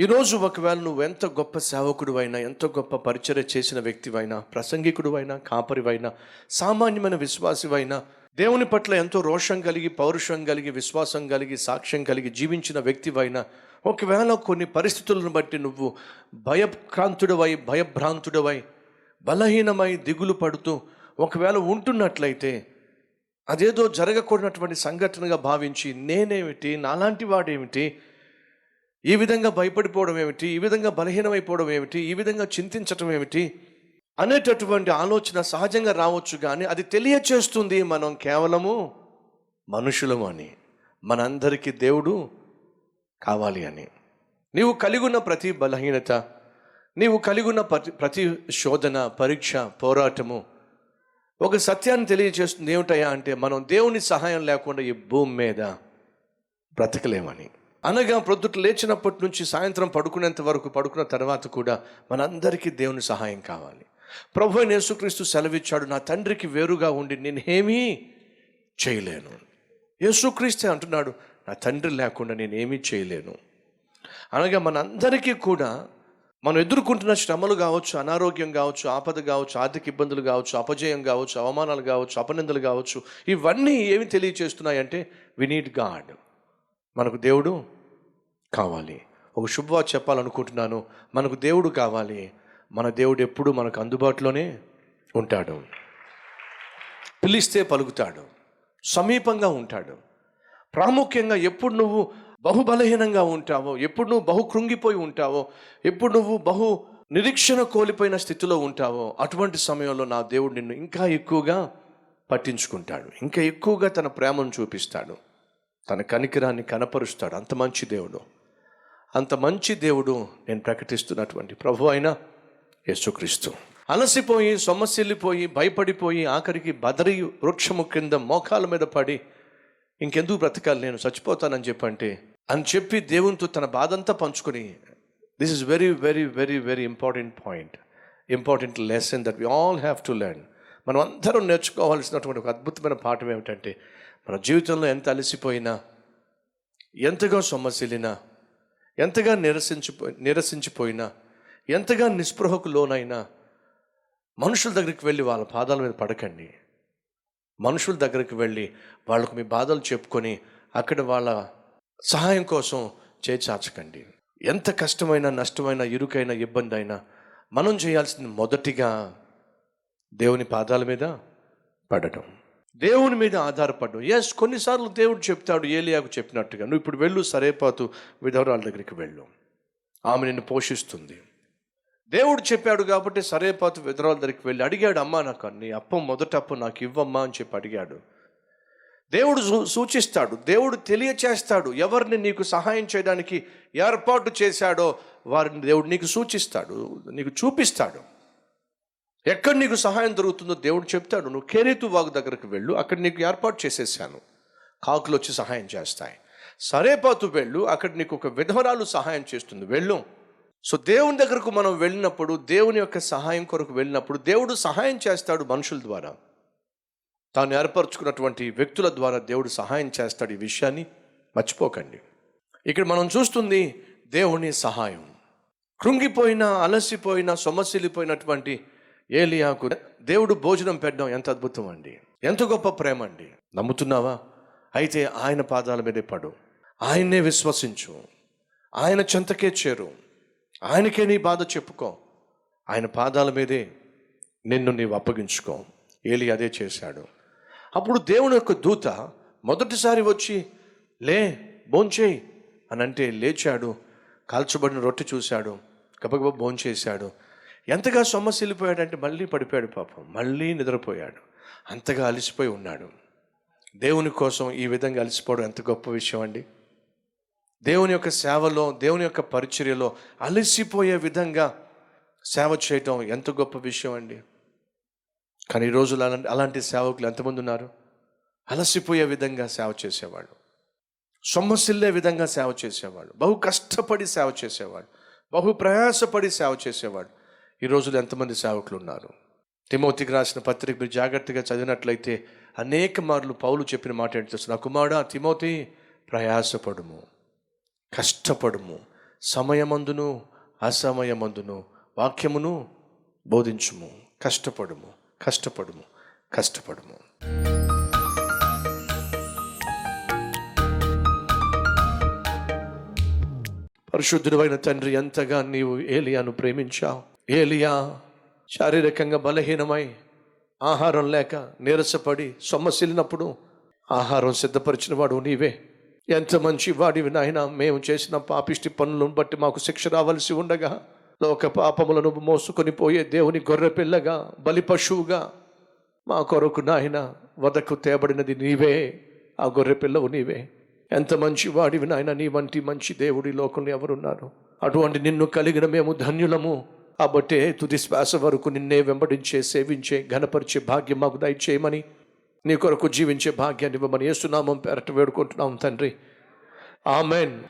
ఈరోజు ఒకవేళ నువ్వు ఎంత గొప్ప సేవకుడు అయినా ఎంత గొప్ప పరిచర్య చేసిన వ్యక్తివైనా ప్రసంగికుడు అయినా కాపరివైనా సామాన్యమైన విశ్వాసివైనా దేవుని పట్ల ఎంతో రోషం కలిగి పౌరుషం కలిగి విశ్వాసం కలిగి సాక్ష్యం కలిగి జీవించిన వ్యక్తివైనా ఒకవేళ కొన్ని పరిస్థితులను బట్టి నువ్వు భయక్రాంతుడవై భయభ్రాంతుడవై బలహీనమై దిగులు పడుతూ ఒకవేళ ఉంటున్నట్లయితే అదేదో జరగకూడనటువంటి సంఘటనగా భావించి నేనేమిటి నాలాంటి వాడేమిటి ఈ విధంగా భయపడిపోవడం ఏమిటి? ఈ విధంగా బలహీనమైపోవడం ఏమిటి? ఈ విధంగా చింతించటం ఏమిటి? అనేటటువంటి ఆలోచన సహజంగా రావచ్చు కానీ అది తెలియచేస్తుంది మనం కేవలము మనుషులము అని. మనందరికీ దేవుడు కావాలి అని. నీవు కలిగి ఉన్న ప్రతి బలహీనత నీవు కలిగి ఉన్న ప్రతి ప్రతి శోధన పరీక్ష పోరాటము ఒక సత్యాన్ని తెలియజేస్తుంది ఏమిటయా అంటే మనం దేవుని సహాయం లేకుండా ఈ భూమి మీద బ్రతకలేమని. అనగా ప్రొద్దుట లేచినప్పటి నుంచి సాయంత్రం పడుకునేంత వరకు పడుకున్న తర్వాత కూడా మనందరికీ దేవుని సహాయం కావాలి. ప్రభు యేసుక్రీస్తు సెలవిచ్చాడు నా తండ్రికి వేరుగా ఉండి నేనేమీ చేయలేను. యేసుక్రీస్తే అంటున్నాడు నా తండ్రి లేకుండా నేనేమీ చేయలేను. అనగా మనందరికీ కూడా మనం ఎదుర్కొంటున్న శ్రమలు కావచ్చు అనారోగ్యం కావచ్చు ఆపద కావచ్చు ఆర్థిక ఇబ్బందులు కావచ్చు అపజయం కావచ్చు అవమానాలు కావచ్చు అపనిందలు కావచ్చు ఇవన్నీ ఏమి తెలియచేస్తున్నాయంటే వి నీడ్ గాడ్ మనకు దేవుడు కావాలి. ఒక శుభవార్త చెప్పాలనుకుంటున్నాను. మనకు దేవుడు కావాలి. మన దేవుడు ఎప్పుడు మనకు అందుబాటులోనే ఉంటాడు. పిలిస్తే పలుకుతాడు. సమీపంగా ఉంటాడు. ప్రాముఖ్యంగా ఎప్పుడు నువ్వు బహుబలహీనంగా ఉంటావో ఎప్పుడు నువ్వు బహు కృంగిపోయి ఉంటావో ఎప్పుడు నువ్వు బహు నిరీక్షణ కోల్పోయిన స్థితిలో ఉంటావో అటువంటి సమయంలో నా దేవుడు నిన్ను ఇంకా ఎక్కువగా పట్టించుకుంటాడు. ఇంకా ఎక్కువగా తన ప్రేమను చూపిస్తాడు. తన కనికరాన్ని కనపరుస్తాడు. అంత మంచి దేవుడు. అంత మంచి దేవుడు నేను ప్రకటిస్తున్నటువంటి ప్రభు అయిన యేసుక్రీస్తు. అలసిపోయి సొమ్మసిల్లిపోయి భయపడిపోయి ఆఖరికి బదరి వృక్షము కింద మోకాల మీద పడి ఇంకెందుకు బ్రతకాలి? నేను చచ్చిపోతానని చెప్పంటే అని చెప్పి దేవునితో తన బాధంతా పంచుకొని this is very very very very important point important lesson that we all have to learn మనం అందరం నేర్చుకోవాల్సినటువంటి ఒక అద్భుతమైన పాఠం ఏమిటంటే మన జీవితంలో ఎంత అలసిపోయినా ఎంతగా సొమ్మసిలినా ఎంతగా నిరసించిపో నిరసించిపోయినా ఎంతగా నిస్పృహకు లోనైనా మనుషుల దగ్గరికి వెళ్ళి వాళ్ళ పాదాల మీద పడకండి. మనుషుల దగ్గరికి వెళ్ళి వాళ్ళకు మీ బాధలు చెప్పుకొని అక్కడ వాళ్ళ సహాయం కోసం చేచాచకండి ఎంత కష్టమైన నష్టమైన ఇరుకైన ఇబ్బంది అయినా మనం చేయాల్సింది మొదటిగా దేవుని పాదాల మీద పడటం. దేవుని మీద ఆధారపడడం ఎస్ కొన్నిసార్లు దేవుడు చెప్తాడు ఏలియాకు చెప్పినట్టుగా నువ్వు ఇప్పుడు వెళ్ళు సరేపాతు విధవరాల దగ్గరికి వెళ్ళు. ఆమె నిన్ను పోషిస్తుంది. దేవుడు చెప్పాడు కాబట్టి సరేపాతు విధవరాల దగ్గరికి వెళ్ళి అడిగాడు అమ్మా నాకు నీ అప్పం మొదట అప్పు నాకు ఇవ్వమ్మా అని చెప్పి అడిగాడు. దేవుడు సూ- సూచిస్తాడు దేవుడు తెలియచేస్తాడు ఎవరిని నీకు సహాయం చేయడానికి ఏర్పాటు చేశాడో వారిని దేవుడు నీకు సూచిస్తాడు నీకు చూపిస్తాడు. ఎక్కడ నీకు సహాయం దొరుకుతుందో దేవుడు చెప్తాడు. నువ్వు కేరీతు వాగు దగ్గరకు వెళ్ళు. అక్కడ నీకు ఏర్పాటు చేసేసాను. కాకులు వచ్చి సహాయం చేస్తాయి. సరేపాతు వెళ్ళు. అక్కడ నీకు ఒక విధవరాలు సహాయం చేస్తుంది. వెళ్ళు. సో దేవుని దగ్గరకు మనం వెళ్ళినప్పుడు దేవుని యొక్క సహాయం కొరకు వెళ్ళినప్పుడు దేవుడు సహాయం చేస్తాడు మనుషుల ద్వారా. తాను ఏర్పరచుకున్నటువంటి వ్యక్తుల ద్వారా దేవుడు సహాయం చేస్తాడు ఈ విషయాన్ని మర్చిపోకండి. ఇక్కడ మనం చూస్తుంది దేవుని సహాయం. కృంగిపోయిన అలసిపోయిన సొమసిలిపోయినటువంటి ఏలియాకు దేవుడు భోజనం పెట్టడం ఎంత అద్భుతం అండి. ఎంత గొప్ప ప్రేమ అండి. నమ్ముతున్నావా? అయితే ఆయన పాదాల మీదే పడు. ఆయన్నే విశ్వసించు. ఆయన చెంతకే చేరు. ఆయనకే నీ బాధ చెప్పుకో. ఆయన పాదాల మీదే నిన్ను నీవు అప్పగించుకో. ఏలి అదే చేశాడు. అప్పుడు దేవుని యొక్క దూత మొదటిసారి వచ్చి లే భోంచేయి అని అంటే లేచాడు. కాల్చబడిన రొట్టె చూశాడు. గబగబ భోంచేశాడు. ఎంతగా సొమ్మసిల్లిపోయాడంటే మళ్ళీ పడిపోయాడు పాపం. మళ్ళీ నిద్రపోయాడు. అంతగా అలసిపోయి ఉన్నాడు. దేవుని కోసం ఈ విధంగా అలసిపోవడం ఎంత గొప్ప విషయం అండి. దేవుని యొక్క సేవలో దేవుని యొక్క పరిచర్యలో అలసిపోయే విధంగా సేవ చేయటం ఎంత గొప్ప విషయం అండి. కానీ ఈ రోజులు అలాంటి అలాంటి సేవకులు ఎంతమంది ఉన్నారు? అలసిపోయే విధంగా సేవ చేసేవాడు సొమ్మసిల్లే విధంగా సేవ చేసేవాడు బహు కష్టపడి సేవ చేసేవాడు బహు ప్రయాసపడి సేవ చేసేవాడు ఈ రోజులు ఎంతమంది సేవకులు ఉన్నారు తిమోతికి రాసిన పత్రిక మీరు జాగ్రత్తగా చదివినట్లయితే అనేక మార్లు పౌలు చెప్పిన మాట ఏంటి తెలుసు. నా కుమారుడు తిమోతి ప్రయాసపడుము కష్టపడుము సమయమందును అసమయమందును వాక్యమును బోధించుము కష్టపడుము కష్టపడుము కష్టపడుము. పరిశుద్ధుడైన తండ్రి ఎంతగా నీవు ఏలియాను ప్రేమించావు? ఏలియా శారీరకంగా బలహీనమై ఆహారం లేక నీరసపడి సొమ్మసిల్లినప్పుడు ఆహారం సిద్ధపరిచిన వాడు నీవే. ఎంత మంచి వాడివి నాయన మేము చేసిన పాపిష్టి పనులను బట్టి మాకు శిక్ష రావలసి ఉండగా లోక పాపములను మోసుకొని పోయే దేవుని గొర్రె పిల్లగా బలి పశువుగా మా కొరకు నాయన వదకు తేబడినది నీవే. ఆ గొర్రెపిల్లవు నీవే. ఎంత మంచి వాడివి నాయన నీ వంటి మంచి దేవుడి లోకంలో ఎవరున్నారు? అటువంటి నిన్ను కలిగిన మేము ధన్యులము. కాబట్టే తుది శ్వాస వరకు నిన్నే వెంబడించే సేవించే ఘనపరిచే భాగ్యం మాకు దయచేయమని నీ కొరకు జీవించే భాగ్యాన్ని ఇవ్వమని ఏసునామం పేరట వేడుకుంటున్నాం తండ్రి. ఆమెన్.